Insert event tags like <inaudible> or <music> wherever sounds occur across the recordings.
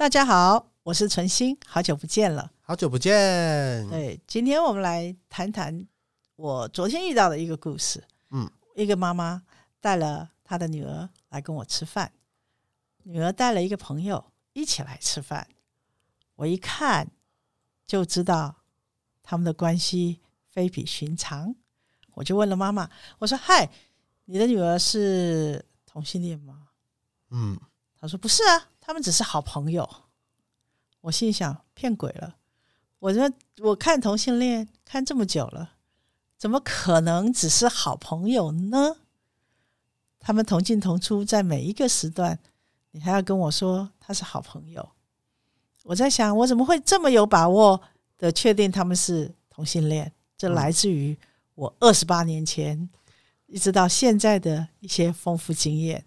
大家好，我是纯心，好久不见了。好久不见。对，今天我们来谈谈我昨天遇到的一个故事。嗯，一个妈妈带了她的女儿来跟我吃饭，女儿带了一个朋友一起来吃饭。我一看就知道他们的关系非比寻常，我就问了妈妈：“我说，嗨，你的女儿是同性恋吗？”嗯，她说：“不是啊。”他们只是好朋友，我心想骗鬼了。我说我看同性恋看这么久了，怎么可能只是好朋友呢？他们同进同出，在每一个时段，你还要跟我说他是好朋友。我在想，我怎么会这么有把握的确定他们是同性恋？这来自于我二十八年前一直到现在的一些丰富经验。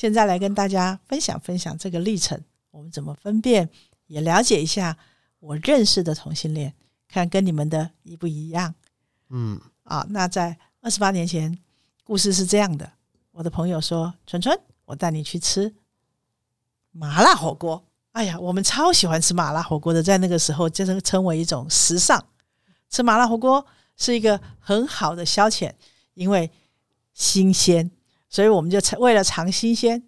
现在来跟大家分享分享这个历程，我们怎么分辨，也了解一下我认识的同性恋，看跟你们的一不一样。嗯，啊，那在二十八年前，故事是这样的：我的朋友说，纯纯，我带你去吃麻辣火锅。哎呀，我们超喜欢吃麻辣火锅的，在那个时候，就是称为一种时尚。吃麻辣火锅是一个很好的消遣，因为新鲜。所以我们就为了尝新鲜，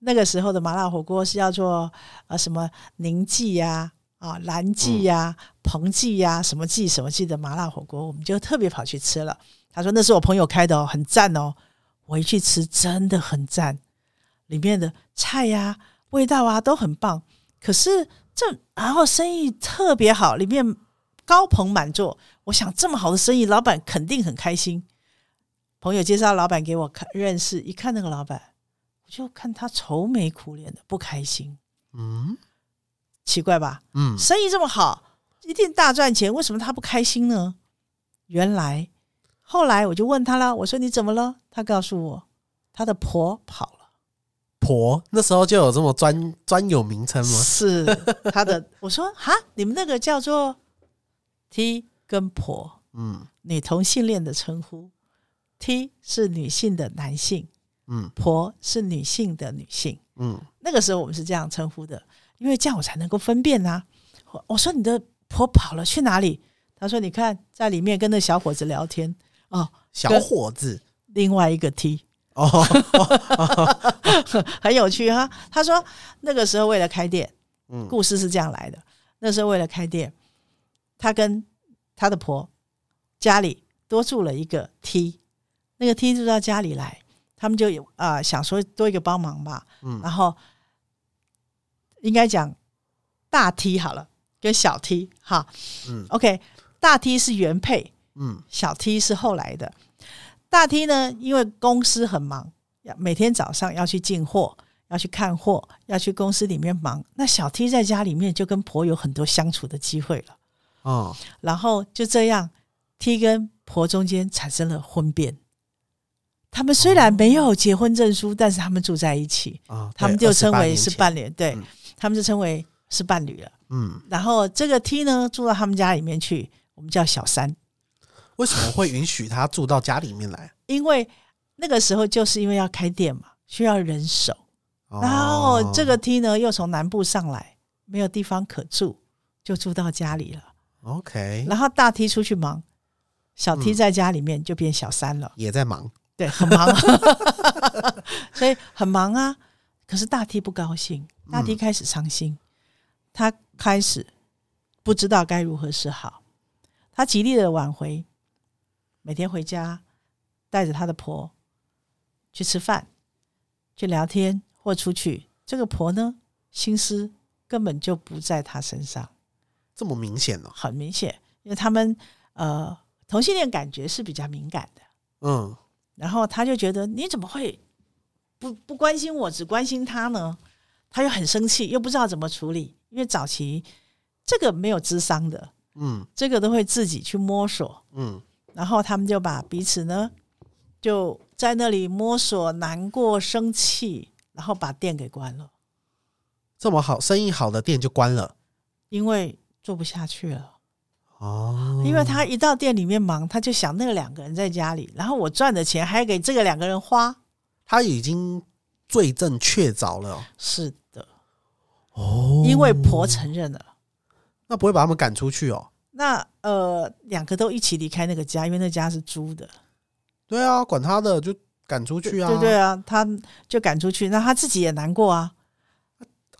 那个时候的麻辣火锅是叫做呃什么宁记呀、啊蓝记呀、彭记呀、什么记什么记的麻辣火锅，我们就特别跑去吃了。他说那是我朋友开的哦，很赞哦。我一去吃真的很赞，里面的菜呀、味道啊都很棒。可是这然后生意特别好，里面高朋满座。我想这么好的生意，老板肯定很开心。朋友介绍老板给我看认识，一看那个老板，我就看他愁眉苦脸的，不开心。嗯，奇怪吧？嗯，生意这么好，一定大赚钱，为什么他不开心呢？原来后来我就问他了，我说你怎么了？他告诉我，他的婆跑了。婆那时候就有这么专专有名称吗？是他的。我说哈，你们那个叫做 T 跟婆，嗯，女同性恋的称呼。T 是女性的男性，嗯，婆是女性的女性，嗯，那个时候我们是这样称呼的，因为这样我才能够分辨呐。我说你的婆跑了去哪里？他说你看在里面跟那小伙子聊天哦，小伙子，另外一个 T 哦，<laughs> 很有趣哈。他说那个时候为了开店，嗯，故事是这样来的。那时候为了开店，他跟他的婆家里多住了一个 T。那个 T 就到家里来，他们就有啊想说多一个帮忙吧，嗯，然后应该讲大 T 好了，跟小 T 哈，嗯，OK，大 T 是原配，嗯，小 T 是后来的。大 T 呢，因为公司很忙，要每天早上要去进货，要去看货，要去公司里面忙。那小 T 在家里面就跟婆有很多相处的机会了，哦，然后就这样，T 跟婆中间产生了婚变。他们虽然没有结婚证书，但是他们住在一起，啊，他们就称为是伴侣，对嗯他们就称为是伴侣了。嗯，然后这个 T 呢住到他们家里面去，我们叫小三，为什么会允许他住到家里面来？因为那个时候就是因为要开店嘛，需要人手。哦然后这个 T 呢又从南部上来，没有地方可住，就住到家里了。OK 然后大 T 出去忙，小 T 嗯在家里面就变小三了。也在忙，对，很忙，<laughs> 所以很忙啊。可是大 T 不高兴，大 T 开始伤心，他开始不知道该如何是好。他极力的挽回，每天回家带着他的婆去吃饭、去聊天或出去。这个婆呢，心思根本就不在他身上，这么明显哦，很明显，因为他们呃同性恋感觉是比较敏感的。嗯，然后他就觉得你怎么会不不关心我，只关心他呢？他又很生气，又不知道怎么处理，因为早期这个没有智商的，嗯这个都会自己去摸索。嗯，然后他们就把彼此呢就在那里摸索、难过、生气，然后把店给关了，这么好，生意好的店就关了，因为做不下去了。哦，因为他一到店里面忙，他就想那个两个人在家里，然后我赚的钱还给这个两个人花。他已经罪证确凿了是的，哦。哦，因为婆承认了。那不会把他们赶出去哦？那呃，两个都一起离开那个家，因为那家是租的，对啊，管他的，就赶出去啊！对对啊，他就赶出去，那他自己也难过啊，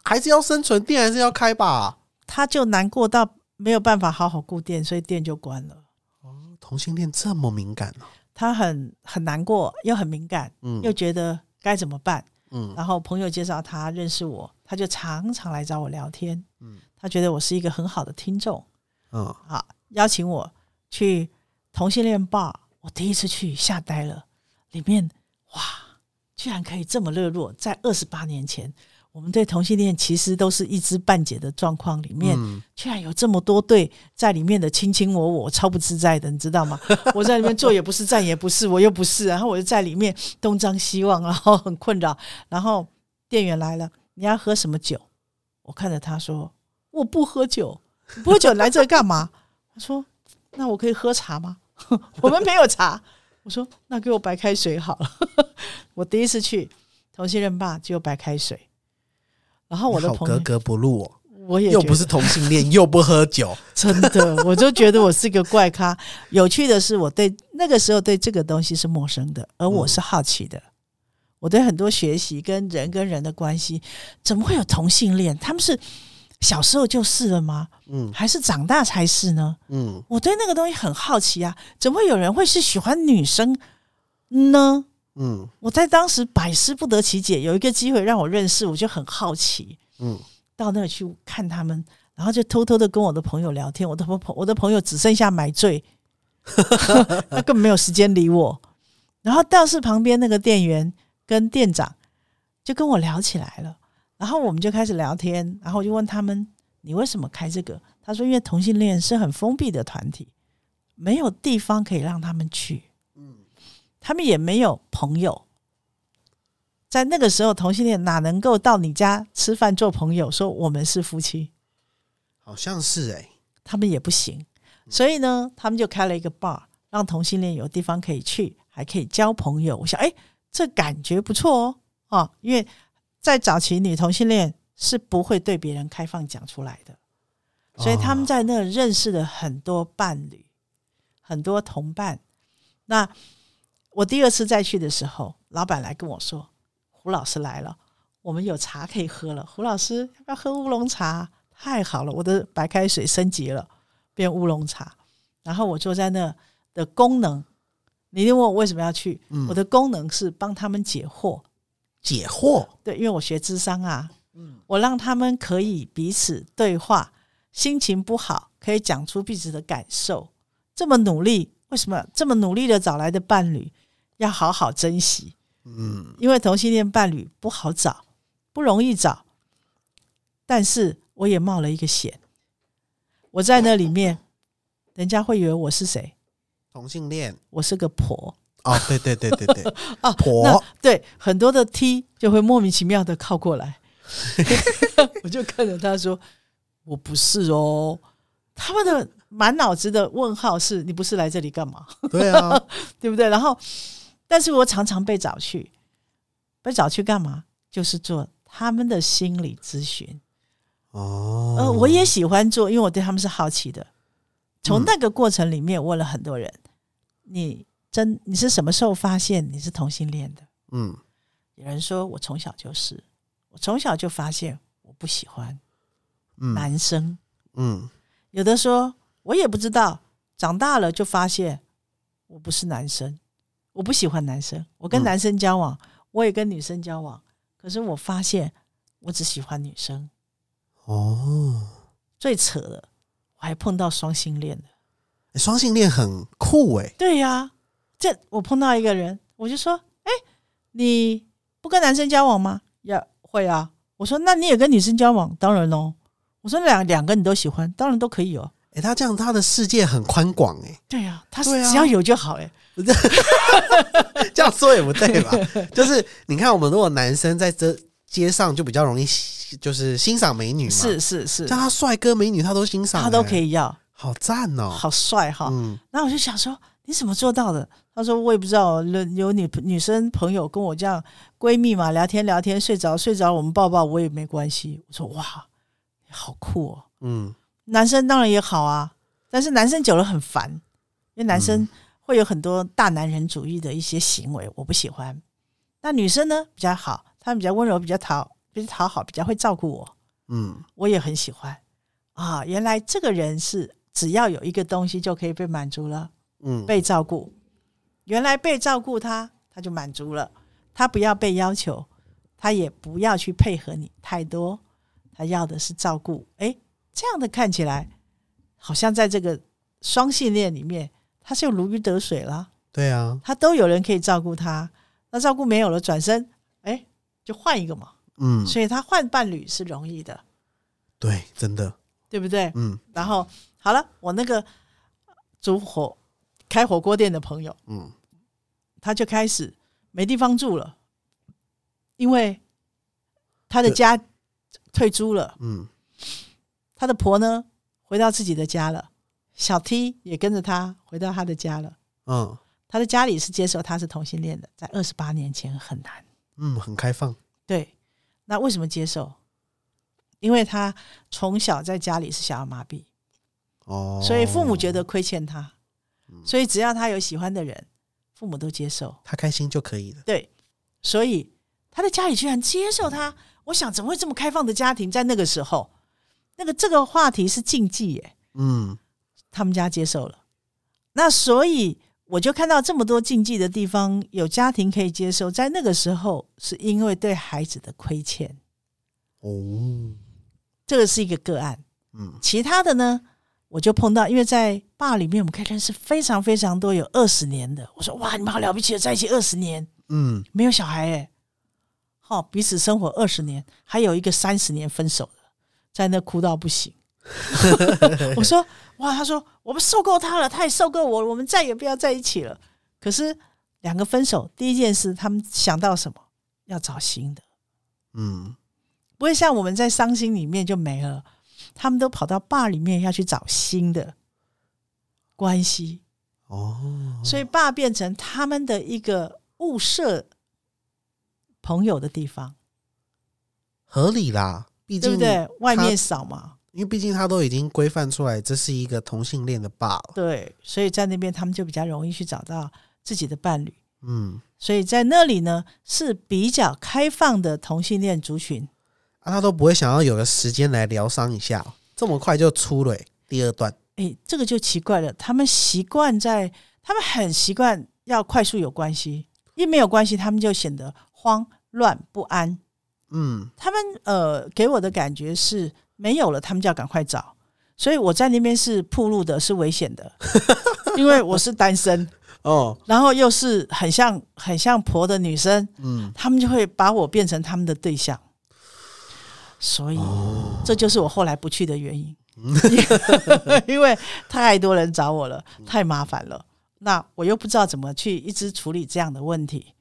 还是要生存，店还是要开吧。他就难过到没有办法好好顾店，所以店就关了。哦同性恋这么敏感哦、他很很难过，又很敏感，嗯又觉得该怎么办。嗯然后朋友介绍他认识我，他就常常来找我聊天。嗯他觉得我是一个很好的听众嗯，啊，邀请我去同性恋 bar。我第一次去吓呆了，里面哇，居然可以这么热络。在二十八年前，我们对同性恋其实都是一知半解的状况里面，嗯居然有这么多对在里面的卿卿我我，超不自在的，你知道吗？我在里面坐也不是，站也不是，我又不是，然后我就在里面东张西望，然后很困扰。然后店员来了，你要喝什么酒？我看着他说：“我不喝酒，你不喝酒你来这干嘛？”他说：“那我可以喝茶吗？” <laughs> 我们没有茶。我说：“那给我白开水好了。<laughs> ”我第一次去同性恋吧，只有白开水。然后我的好朋友格，格不入哦，我也觉得又不是同性恋，又不喝酒，<laughs> 真的，我就觉得我是个怪咖。有趣的是，我对那个时候对这个东西是陌生的，而我是好奇的。我对很多学习跟人跟人的关系，怎么会有同性恋？他们是小时候就是了吗？嗯还是长大才是呢？嗯我对那个东西很好奇啊，怎么会有人会是喜欢女生呢？嗯我在当时百思不得其解，有一个机会让我认识，我就很好奇。嗯，到那儿去看他们，然后就偷偷的跟我的朋友聊天。我的朋我的朋友只剩下买醉，<laughs> 他根本没有时间理我。然后倒是旁边那个店员跟店长就跟我聊起来了，然后我们就开始聊天，然后我就问他们：“你为什么开这个？”他说：“因为同性恋是很封闭的团体，没有地方可以让他们去，他们也没有朋友。”在那个时候，同性恋哪能够到你家吃饭做朋友，说我们是夫妻，好像是哎、他们也不行。所以呢，他们就开了一个 bar，让同性恋有地方可以去，还可以交朋友。我想，哎，这感觉不错哦，啊，因为在早期女同性恋是不会对别人开放讲出来的，所以他们在那认识了很多伴侣，很多同伴。那我第二次再去的时候，老板来跟我说：“胡老师来了，我们有茶可以喝了。胡老师要不要喝乌龙茶？太好了，我的白开水升级了，变乌龙茶。然后我坐在那的功能，你问我为什么要去？嗯我的功能是帮他们解惑。解惑，对，因为我学智商啊，嗯我让他们可以彼此对话，心情不好可以讲出彼此的感受。这么努力，为什么这么努力的找来的伴侣要好好珍惜？嗯因为同性恋伴侣不好找，不容易找。但是我也冒了一个险，我在那里面，<laughs> 人家会以为我是谁？同性恋我是个婆哦，对对对对对，啊，<laughs> 婆那对很多的 T 就会莫名其妙的靠过来，<laughs> 我就看着他说：“我不是哦。”他们的满脑子的问号是：“你不是来这里干嘛？”对啊，对不对？然后，但是我常常被找去，被找去干嘛？就是做他们的心理咨询。哦，呃，我也喜欢做，因为我对他们是好奇的。从嗯那个过程里面，问了很多人：你真你是什么时候发现你是同性恋的？嗯有人说我从小就是，我从小就发现我不喜欢嗯男生。嗯有的说我也不知道，长大了就发现我不是男生，我不喜欢男生。我跟嗯男生交往，我也跟女生交往，可是我发现我只喜欢女生。哦，最扯的，我还碰到双性恋的。欸双性恋很酷哎、对呀、这我碰到一个人，我就说：“哎、你不跟男生交往吗？”呀，会啊。我说：“那你也跟女生交往？”当然喽。我说：“两两个你都喜欢，当然都可以哦。哎、他这样他的世界很宽广哎，”对呀、他只要有就好哎、<laughs> 这样说也不对吧？就是你看，我们如果男生在这街上就比较容易就是欣赏美女嘛，是是是，像他帅哥美女他都欣赏、他都可以，要，好赞哦、好帅哈。嗯然后我就想说，你怎么做到的？他说我也不知道，有有女女生朋友跟我这样闺蜜嘛，聊天聊天，睡着睡着，我们抱抱我也没关系。我说哇，好酷哦。嗯男生当然也好啊，但是男生久了很烦，因为男嗯生会有很多大男人主义的一些行为，我不喜欢。那女生呢比较好，她们比较温柔，比较讨，比较讨好，比较会照顾我，嗯我也很喜欢。啊，原来这个人是只要有一个东西就可以被满足了，嗯，被照顾。原来被照顾他，他就满足了。他不要被要求，他也不要去配合你太多，他要的是照顾。诶，这样的看起来好像在这个双性恋里面，他是有如鱼得水了，对啊，他都有人可以照顾他。那照顾没有了，转身哎，就换一个嘛。嗯，所以他换伴侣是容易的，对，真的，对不对？嗯。然后好了，我那个煮火开火锅店的朋友，嗯。他就开始没地方住了，因为他的家退租了，嗯他的婆呢回到自己的家了，小 T 也跟着他回到他的家了。嗯他的家里是接受他是同性恋的，在二十八年前很难。嗯，很开放，对，那为什么接受？因为他从小在家里是小儿麻痹，哦，所以父母觉得亏欠他，所以只要他有喜欢的人，父母都接受。他开心就可以了。对，所以他的家里居然接受他。我想，怎么会这么开放的家庭在那个时候？那个这个话题是禁忌耶，嗯。他们家接受了。那所以我就看到这么多禁忌的地方，有家庭可以接受，在那个时候是因为对孩子的亏欠，哦，这个是一个个案。嗯。其他的呢，我就碰到，因为在坝里面，我们可以认识非常非常多有二十年的。我说哇，你们好了不起的，在一起二十年，嗯，没有小孩哎、好、彼此生活二十年，还有一个三十年分手的，在那哭到不行。<laughs> <laughs> 我说哇，他说我们受够他了，他也受够我了，我们再也不要在一起了。可是两个分手，第一件事他们想到什么？要找新的，嗯不会像我们在伤心里面就没了，他们都跑到坝里面要去找新的关系。哦，所以坝变成他们的一个物色朋友的地方，合理啦，毕竟对不对？外面少嘛，因为毕竟他都已经规范出来，这是一个同性恋的罢了。对，所以在那边他们就比较容易去找到自己的伴侣。嗯，所以在那里呢是比较开放的同性恋族群，啊，他都不会想要有个时间来疗伤一下哦，这么快就出了欸第二段。诶，这个就奇怪了。他们习惯在，他们很习惯要快速有关系，一没有关系，他们就显得慌乱不安。嗯他们呃给我的感觉是没有了，他们就要赶快找。所以我在那边是铺路的，是危险的，<laughs> 因为我是单身，哦然后又是很像很像婆的女生，嗯他们就会把我变成他们的对象。所以、这就是我后来不去的原因，<laughs> 因为太多人找我了，太麻烦了。那我又不知道怎么去一直处理这样的问题。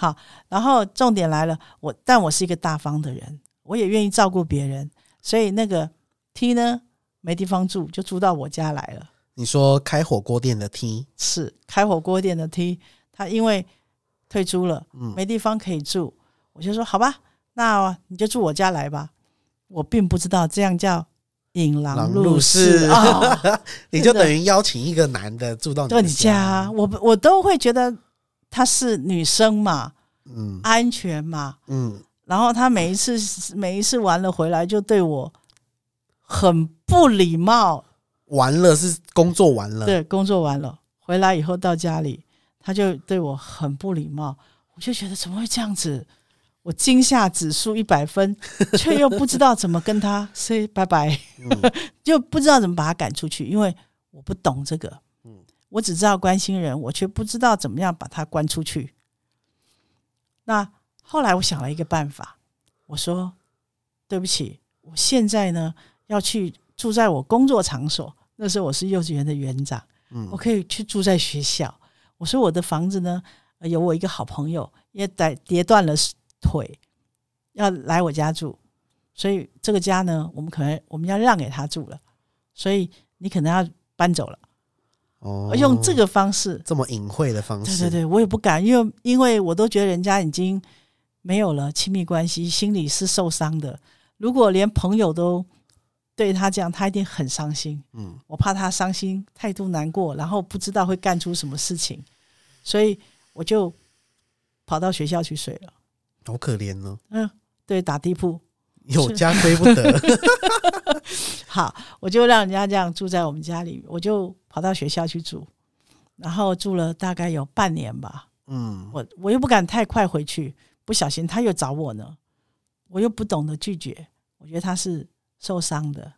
好，然后重点来了，我但我是一个大方的人，我也愿意照顾别人，所以那个 T 呢没地方住，就住到我家来了。你说开火锅店的 T，是开火锅店的 T，他因为退租了，嗯没地方可以住，我就说好吧，那你就住我家来吧。我并不知道这样叫引狼狼入入室啊，<laughs> 你就等于邀请一个男的住到到你家家，，我我都会觉得她是女生嘛，嗯。安全嘛。嗯，然后她每一次每一次完了回来就对我很不礼貌，完了是工作完了，对，工作完了回来以后到家里，他就对我很不礼貌，我就觉得怎么会这样子？我惊吓指数一百分，却又不知道怎么跟他 say 拜拜，嗯。<laughs> 就不知道怎么把他赶出去，因为我不懂这个。嗯，我只知道关心人，我却不知道怎么样把他关出去。那后来我想了一个办法，我说对不起，我现在呢要去住在我工作场所，那时候我是幼稚园的园长。嗯我可以去住在学校。我说我的房子呢，呃有我一个好朋友也跌跌断了腿，要来我家住，所以这个家呢，我们可能我们要让给他住了，所以你可能要搬走了。哦用这个方式，这么隐晦的方式，对对对，我也不敢，因为因为我都觉得人家已经没有了亲密关系，心里是受伤的。如果连朋友都对他这样，他一定很伤心。嗯，我怕他伤心、态度难过，然后不知道会干出什么事情，所以我就跑到学校去睡了。好可怜哦，嗯，对，打地铺。有家归不得。<laughs> 好，我就让人家这样住在我们家里，我就跑到学校去住，然后住了大概有半年吧。嗯，我我又不敢太快回去，不小心他又找我呢，我又不懂得拒绝，我觉得他是受伤的。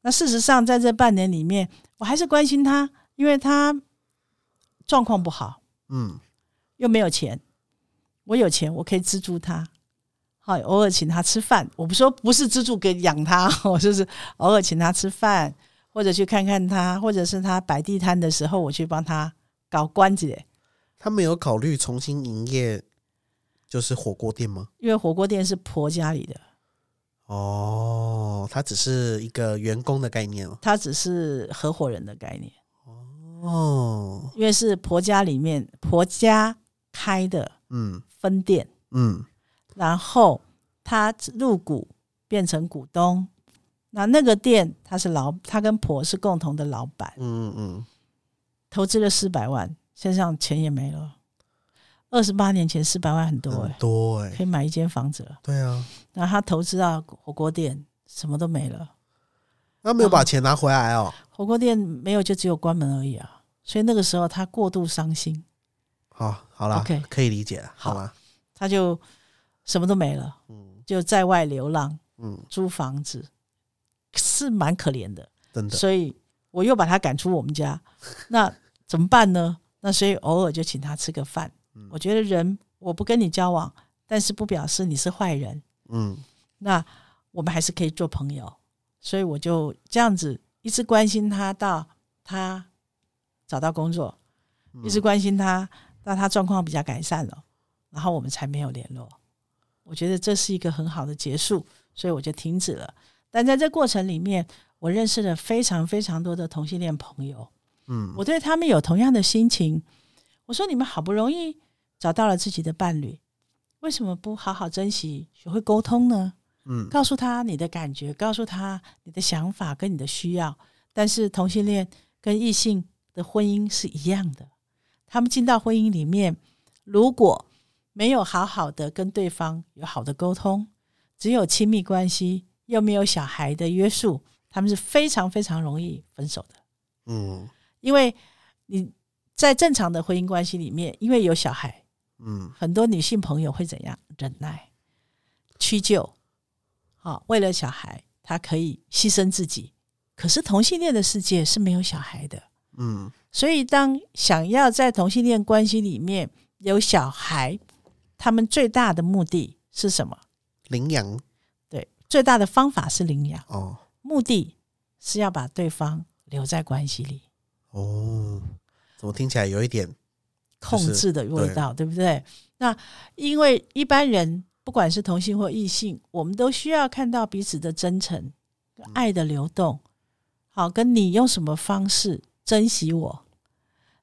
那事实上，在这半年里面，我还是关心他，因为他状况不好，嗯，又没有钱，我有钱，我可以资助他。好，偶尔请他吃饭，我不说不是资助给养他，<laughs> 我就是偶尔请他吃饭，或者去看看他，或者是他摆地摊的时候，我去帮他搞关节。他没有考虑重新营业，就是火锅店吗？因为火锅店是婆家里的，哦，他只是一个员工的概念哦。他只是合伙人的概念，哦，因为是婆家里面婆家开的嗯分店，嗯然后他入股变成股东，那那个店他是老，他跟婆是共同的老板，嗯嗯。投资了四百万，身上钱也没了。二十八年前四百万很多嗯，哎、很多哎、可以买一间房子了。对啊，然后他投资到火锅店，什么都没了，那没有把钱拿回来哦。火锅店没有就只有关门而已啊。所以那个时候他过度伤心，好，好了 OK 可以理解了，好。好啦，他就什么都没了，嗯。就在外流浪，嗯，租房子，是蛮可怜的。真的，所以我又把他赶出我们家，<laughs> 那怎么办呢？那所以偶尔就请他吃个饭。嗯我觉得人我不跟你交往，但是不表示你是坏人，嗯那我们还是可以做朋友。所以我就这样子一直关心他到他找到工作，嗯一直关心他到他状况比较改善了，然后我们才没有联络。我觉得这是一个很好的结束，所以我就停止了。但在这过程里面，我认识了非常非常多的同性恋朋友，嗯我对他们有同样的心情。我说：你们好不容易找到了自己的伴侣，为什么不好好珍惜，学会沟通呢？嗯告诉他你的感觉，告诉他你的想法跟你的需要。但是同性恋跟异性的婚姻是一样的，他们进到婚姻里面，如果没有好好的跟对方有好的沟通，只有亲密关系，又没有小孩的约束，他们是非常非常容易分手的。嗯因为你在正常的婚姻关系里面，因为有小孩，嗯很多女性朋友会怎样忍耐、屈就，好、为了小孩，她可以牺牲自己。可是同性恋的世界是没有小孩的，嗯所以当想要在同性恋关系里面有小孩，他们最大的目的是什么？羚羊对，最大的方法是领养，哦目的是要把对方留在关系里。哦，怎么听起来有一点控制的味道，对不对？那因为一般人不管是同性或异性，我们都需要看到彼此的真诚、爱的流动。好，跟你用什么方式珍惜我？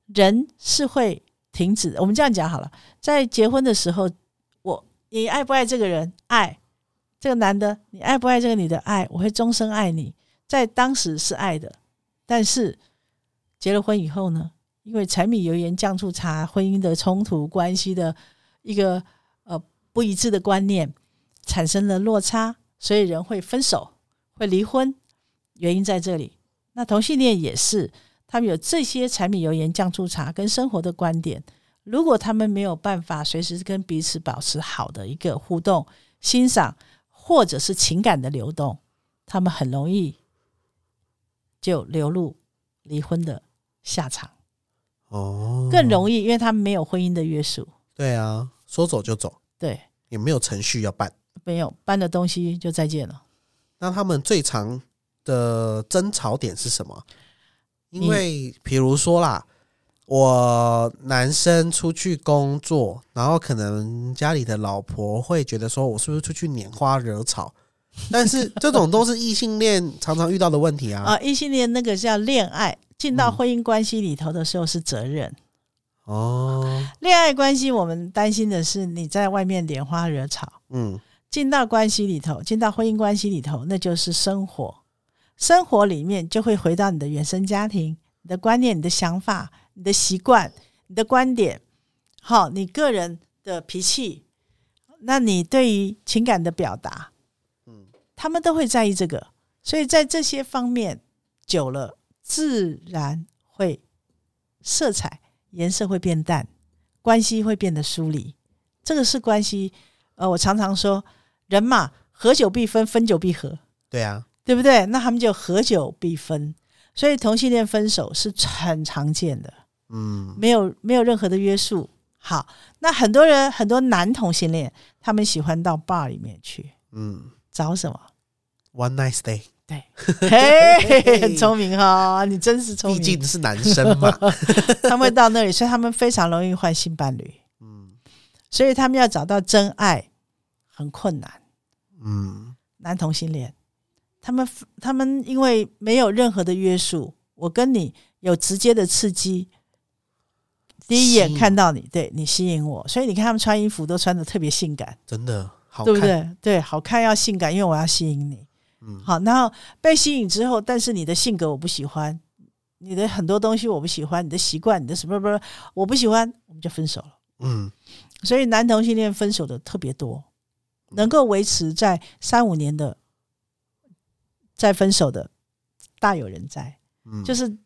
人是会停止的。我们这样讲好了，在结婚的时候，我你爱不爱这个人？爱这个男的，你爱不爱这个女的？爱，我会终生爱你。在当时是爱的，但是结了婚以后呢？因为柴米油盐酱醋茶，婚姻的冲突关系的一个呃不一致的观念，产生了落差，所以人会分手，会离婚，原因在这里。那同性恋也是，他们有这些柴米油盐酱醋茶跟生活的观点，如果他们没有办法随时跟彼此保持好的一个互动、欣赏，或者是情感的流动，他们很容易就流入离婚的下场。哦，更容易，因为他们没有婚姻的约束。对啊，说走就走，对，也没有程序要办。没有搬的东西就再见了。那他们最常的争吵点是什么？因为比如说啦，我男生出去工作，然后可能家里的老婆会觉得说我是不是出去拈花惹草？<laughs> 但是这种都是异性恋常常遇到的问题啊。啊，<laughs> 异性恋那个叫恋爱，进到婚姻关系里头的时候是责任。哦，恋爱关系，我们担心的是你在外面拈花惹草；嗯进到关系里头，进到婚姻关系里头，那就是生活。生活里面就会回到你的原生家庭、你的观念、你的想法、你的习惯、你的观点，好，你个人的脾气，那你对于情感的表达，嗯，他们都会在意这个，所以在这些方面久了，自然会色彩颜色会变淡，关系会变得疏离。这个是关系，呃，我常常说，人嘛，合久必分，分久必合。对啊，对不对？那他们就合久必分，所以同性恋分手是很常见的，嗯，没有没有任何的约束。好，那很多人很多男同性恋，他们喜欢到 bar 里面去嗯找什么？，one night stay，对，嘿，很 <laughs> 聪明哈、你真是聪明毕明。竟是男生嘛，<laughs> 他们会到那里，所以他们非常容易换性伴侣，嗯所以他们要找到真爱很困难。嗯，男同性恋，他们他们因为没有任何的约束，我跟你有直接的刺激，第一眼看到你，对你吸引我，所以你看他们穿衣服都穿的特别性感，真的好看，对不对？对，好看要性感，因为我要吸引你。嗯好，然后被吸引之后，但是你的性格我不喜欢，你的很多东西我不喜欢，你的习惯，你的什么不是我不喜欢，我们就分手了。嗯，所以男同性恋分手的特别多，能够维持在三五年的再分手的大有人在，嗯，就是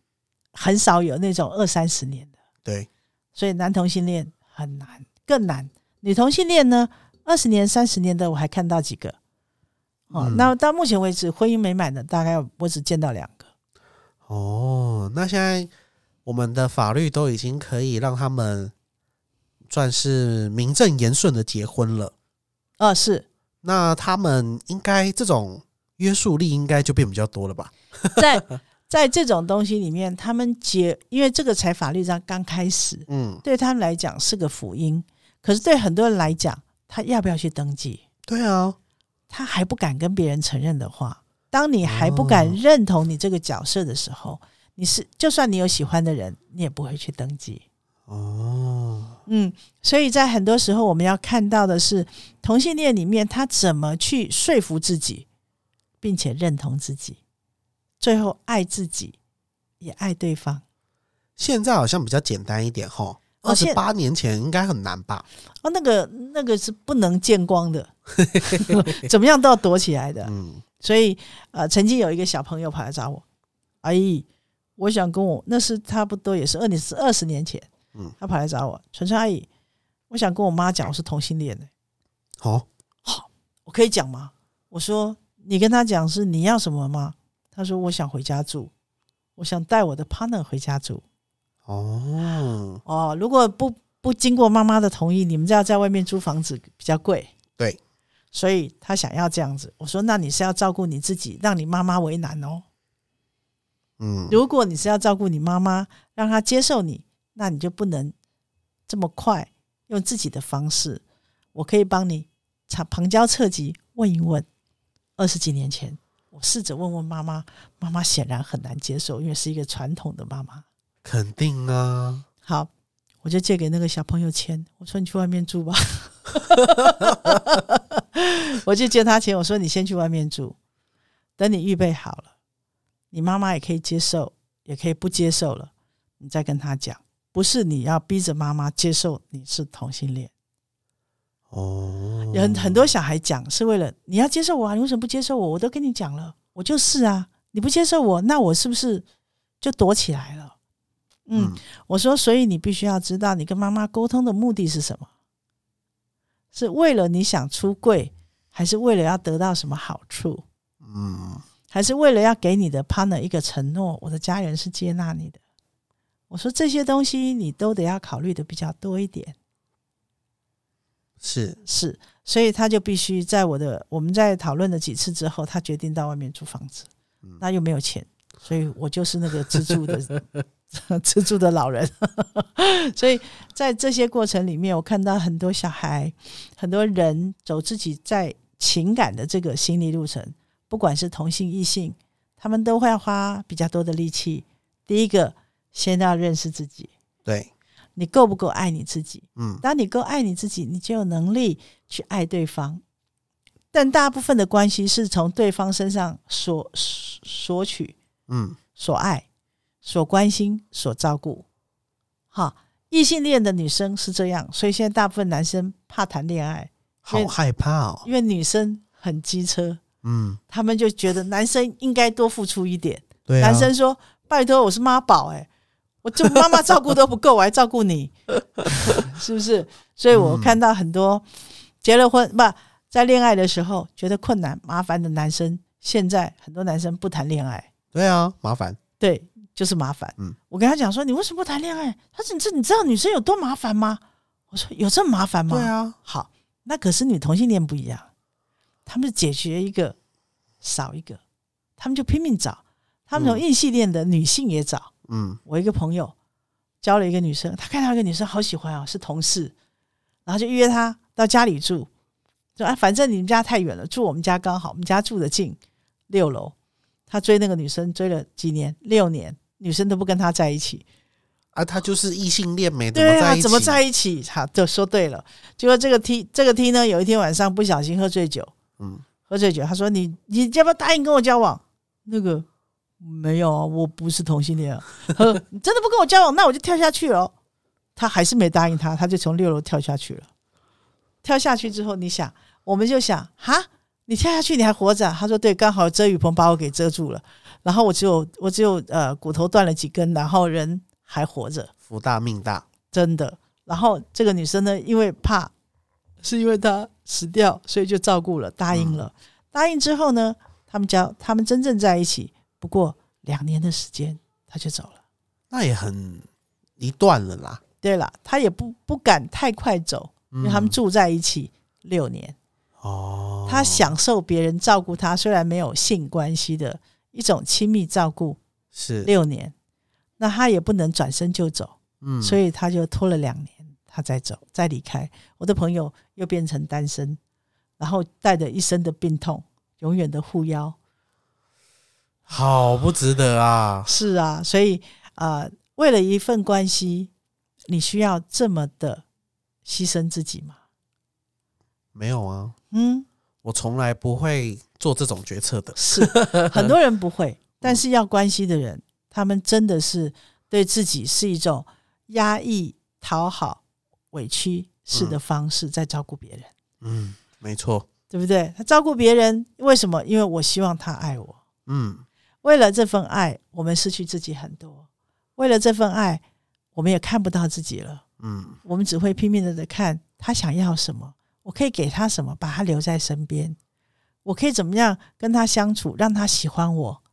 很少有那种二三十年的。对，所以男同性恋很难，更难。女同性恋呢，二十年、三十年的我还看到几个。哦，嗯那到目前为止，婚姻美满的大概我只见到两个。哦，那现在我们的法律都已经可以让他们算是名正言顺的结婚了，哦，是那他们应该这种约束力应该就变比较多了吧？<laughs> 在在这种东西里面，他们结，因为这个才法律上刚开始，嗯，对他们来讲是个福音，可是对很多人来讲，他要不要去登记，对啊，他还不敢跟别人承认的话，当你还不敢哦认同你这个角色的时候，你是就算你有喜欢的人，你也不会去登记。哦，嗯，所以在很多时候，我们要看到的是同性恋里面他怎么去说服自己，并且认同自己，最后爱自己，也爱对方。现在好像比较简单一点哈。哦二十八年前应该很难吧？哦，那个那个是不能见光的，<laughs> 怎么样都要躲起来的。嗯所以呃，曾经有一个小朋友跑来找我，阿姨，我想跟我那是差不多也是二年是二十年前，嗯，他跑来找我，纯纯阿姨，我想跟我妈讲我是同性恋的，好，我可以讲吗？我说你跟他讲是你要什么吗？他说我想回家住，我想带我的 partner 回家住。哦，哦，如果不不经过妈妈的同意，你们就要在外面租房子比较贵。对，所以他想要这样子。我说那你是要照顾你自己，让你妈妈为难哦。嗯，如果你是要照顾你妈妈，让她接受你，那你就不能这么快用自己的方式。我可以帮你旁旁敲侧击问一问。二十几年前，我试着问问妈妈，妈妈显然很难接受，因为是一个传统的妈妈。肯定啊，好，我就借给那个小朋友钱，我说你去外面住吧。<laughs> 我就借他钱，我说你先去外面住，等你预备好了，你妈妈也可以接受，也可以不接受了，你再跟他讲。不是你要逼着妈妈接受你是同性恋，哦，有很很多小孩讲是为了你要接受我啊，你为什么不接受我？我都跟你讲了，我就是啊，你不接受我，那我是不是就躲起来了？嗯，我说，所以你必须要知道，你跟妈妈沟通的目的是什么？是为了你想出柜，还是为了要得到什么好处？嗯，还是为了要给你的 partner 一个承诺，我的家人是接纳你的？我说这些东西你都得要考虑的比较多一点。是，是，所以他就必须在我的我们在讨论了几次之后，他决定到外面租房子，嗯那又没有钱，所以我就是那个资助的 <laughs> 资助的老人。<laughs> 所以在这些过程里面，我看到很多小孩、很多人走自己在情感的这个心理路程，不管是同性异性，他们都会花比较多的力气。第一个，先要认识自己，对，你够不够爱你自己？嗯，当你够爱你自己，你就有能力去爱对方。但大部分的关系是从对方身上索索取、嗯，所爱、所关心、所照顾。哈，异性恋的女生是这样，所以现在大部分男生怕谈恋爱，好害怕哦。因为女生很机车，嗯，他们就觉得男生应该多付出一点。对啊，男生说：“拜托，我是妈宝，哎，我就妈妈照顾都不够，我还照顾你，<laughs> 是不是？”所以我看到很多结了婚不在恋爱的时候觉得困难麻烦的男生，现在很多男生不谈恋爱，对啊，麻烦。对，就是麻烦。嗯，我跟他讲说：“你为什么不谈恋爱？”他说：“你这你知道女生有多麻烦吗？”我说：“有这么麻烦吗？”对啊，好，那可是女同性恋不一样，他们解决一个少一个，他们就拼命找，他们从异性恋的女性也找。嗯我一个朋友交了一个女生，他看到一个女生好喜欢哦，是同事，然后就约她到家里住，说啊，反正你们家太远了，住我们家刚好，我们家住的近，六楼。他追那个女生追了几年，六年，女生都不跟他在一起。啊，他就是异性恋没怎对啊，么在一起？怎么在一起？好，就说对了。结果这个 T 这个 T 呢，有一天晚上不小心喝醉酒，嗯，喝醉酒，他说：“你你要不要答应跟我交往？”那个没有啊，我不是同性恋啊。他说：“ <laughs> 你真的不跟我交往，那我就跳下去了。”他还是没答应他，他就从六楼跳下去了。跳下去之后，你想，我们就想，哈，你跳下去你还活着啊？他说：“对，刚好遮雨棚把我给遮住了，然后我只有我只有呃骨头断了几根，然后人还活着。”福大命大。真的。然后这个女生呢，因为怕，是因为她死掉，所以就照顾了，答应了。答应之后呢，他们家他们真正在一起，不过两年的时间，他就走了。那也很一段了啦。对了，他也不不敢太快走，因为他们住在一起六年，哦，他享受别人照顾他，虽然没有性关系的一种亲密照顾是六年，那他也不能转身就走。嗯，所以他就拖了两年，他再走，再离开。我的朋友又变成单身，然后带着一身的病痛，永远的护腰。好不值得啊。是啊，所以啊、呃为了一份关系，你需要这么的牺牲自己吗？没有啊，嗯，我从来不会做这种决策的。是很多人不会，<laughs> 但是要关系的人，他们真的是对自己是一种压抑、讨好、委屈式的方式在照顾别人。嗯，没错。对不对？他照顾别人，为什么？因为我希望他爱我。嗯，为了这份爱，我们失去自己很多；为了这份爱，我们也看不到自己了。嗯，我们只会拼命的在看他想要什么，我可以给他什么，把他留在身边。我可以怎么样跟他相处，让他喜欢我？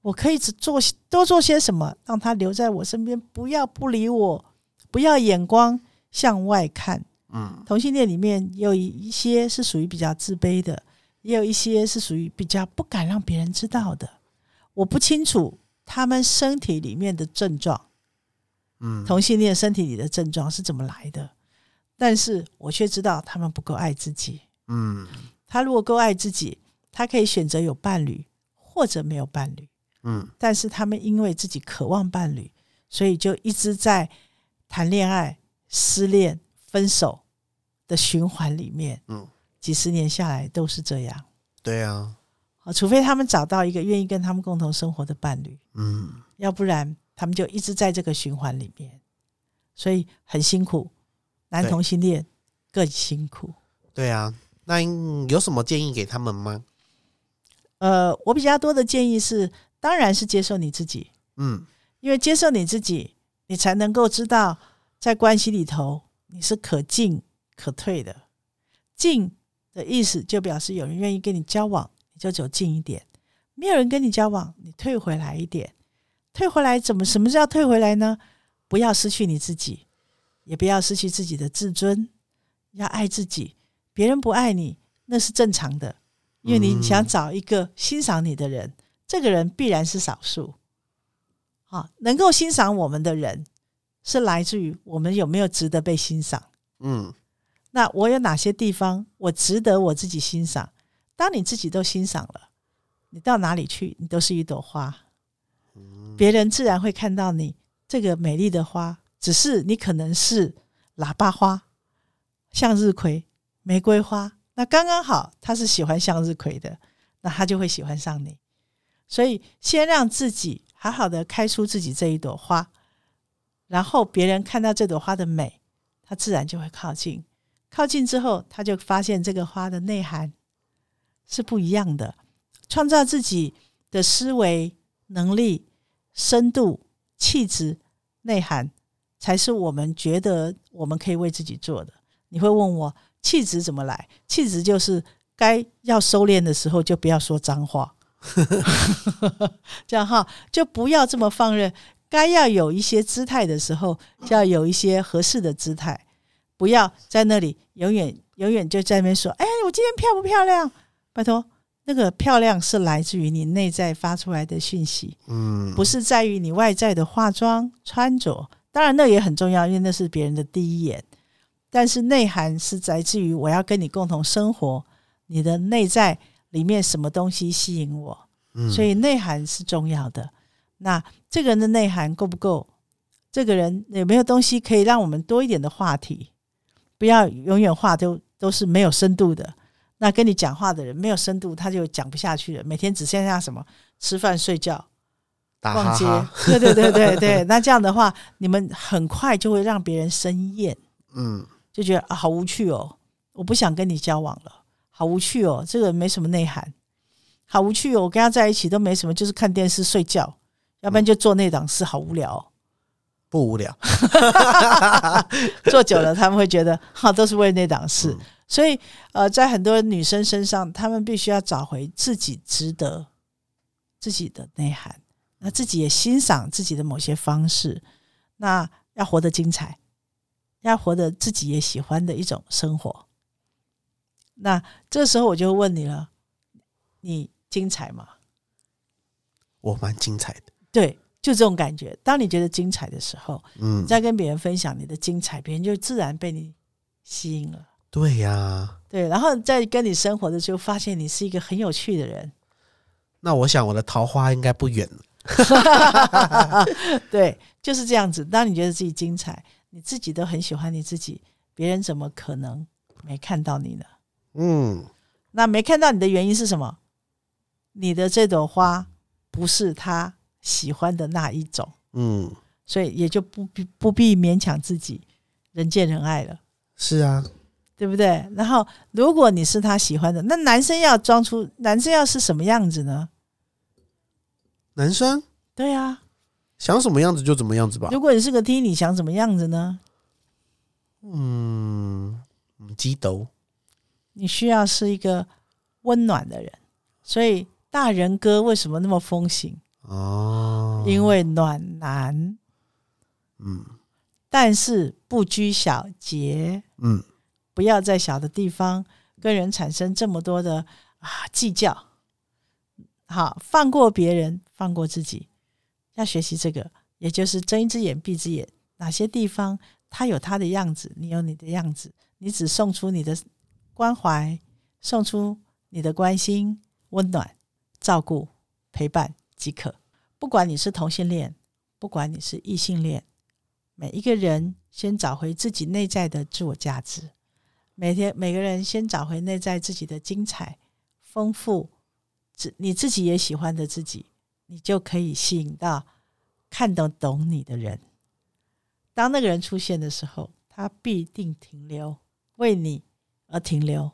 我可以只做多做些什么，让他留在我身边，不要不理我，不要眼光向外看。嗯，同性恋里面也有一些是属于比较自卑的，也有一些是属于比较不敢让别人知道的。我不清楚他们身体里面的症状，嗯，同性恋身体里的症状是怎么来的，但是我却知道他们不够爱自己。嗯，他如果够爱自己，他可以选择有伴侣或者没有伴侣。嗯，但是他们因为自己渴望伴侣，所以就一直在谈恋爱、失恋、分手的循环里面。嗯，几十年下来都是这样。对啊，啊，除非他们找到一个愿意跟他们共同生活的伴侣，嗯，要不然他们就一直在这个循环里面，所以很辛苦。男同性恋更辛苦。对啊。那有什么建议给他们吗？呃，我比较多的建议是，当然是接受你自己，嗯，因为接受你自己，你才能够知道在关系里头你是可进可退的。进的意思就表示有人愿意跟你交往，你就走近一点；没有人跟你交往，你退回来一点。退回来怎么？什么叫退回来呢？不要失去你自己，也不要失去自己的自尊，要爱自己。别人不爱你，那是正常的，因为你嗯想找一个欣赏你的人，这个人必然是少数。啊，能够欣赏我们的人，是来自于我们有没有值得被欣赏。嗯，那我有哪些地方我值得我自己欣赏？当你自己都欣赏了，你到哪里去，你都是一朵花，别人自然会看到你这个美丽的花。只是你可能是喇叭花、向日葵、玫瑰花，那刚刚好，他是喜欢向日葵的，那他就会喜欢上你。所以先让自己好好的开出自己这一朵花，然后别人看到这朵花的美，他自然就会靠近。靠近之后，他就发现这个花的内涵是不一样的，创造自己的思维能力、深度、气质、内涵，才是我们觉得我们可以为自己做的。你会问我气质怎么来？气质就是该要收敛的时候，就不要说脏话。<laughs> 这样哈，就不要这么放任。该要有一些姿态的时候，就要有一些合适的姿态。不要在那里永远永远就在那边说：“哎，我今天漂不漂亮？”拜托，那个漂亮是来自于你内在发出来的讯息，嗯，不是在于你外在的化妆穿着。当然，那也很重要，因为那是别人的第一眼。但是内涵是来自于我要跟你共同生活，你的内在。里面什么东西吸引我？所以内涵是重要的。那这个人的内涵够不够？这个人有没有东西可以让我们多一点的话题？不要永远话都都是没有深度的。那跟你讲话的人没有深度，他就讲不下去了。每天只剩下什么吃饭、睡觉、逛街。对对对对对。<laughs> 那这样的话，你们很快就会让别人生厌。嗯，就觉得啊，好无趣哦，我不想跟你交往了。好无趣哦，这个没什么内涵，好无趣哦。我跟他在一起都没什么，就是看电视、睡觉，要不然就做那档事，好无聊。不无聊，<laughs> 做久了他们会觉得，哈，都是为那档事。所以，呃，在很多女生身上，她们必须要找回自己值得自己的内涵，那自己也欣赏自己的某些方式，那要活得精彩，要活得自己也喜欢的一种生活。那这时候我就问你了，你精彩吗？我蛮精彩的。对，就这种感觉。当你觉得精彩的时候，嗯，再跟别人分享你的精彩，别人就自然被你吸引了。对呀，对，然后在跟你生活的时候，发现你是一个很有趣的人。那我想我的桃花应该不远了。<laughs> 对，就是这样子。当你觉得自己精彩，你自己都很喜欢你自己，别人怎么可能没看到你呢？嗯，那没看到你的原因是什么？你的这朵花不是他喜欢的那一种，嗯，所以也就不必不必勉强自己，人见人爱了。是啊，对不对？然后如果你是他喜欢的，那男生要装出男生要是什么样子呢？男生对啊，想什么样子就怎么样子吧。如果你是个 T，你想怎么样子呢？嗯，激斗。你需要是一个温暖的人，所以大人哥为什么那么风行？哦，因为暖男，嗯，但是不拘小节，嗯，不要在小的地方跟人产生这么多的啊计较。好，放过别人，放过自己，要学习这个，也就是睁一只眼闭一只眼。哪些地方他有他的样子，你有你的样子，你只送出你的。关怀，送出你的关心、温暖、照顾、陪伴即可。不管你是同性恋，不管你是异性恋，每一个人先找回自己内在的自我价值。每天每个人先找回内在自己的精彩、丰富，自你自己也喜欢的自己，你就可以吸引到看得懂你的人。当那个人出现的时候，他必定停留，为你。而停留。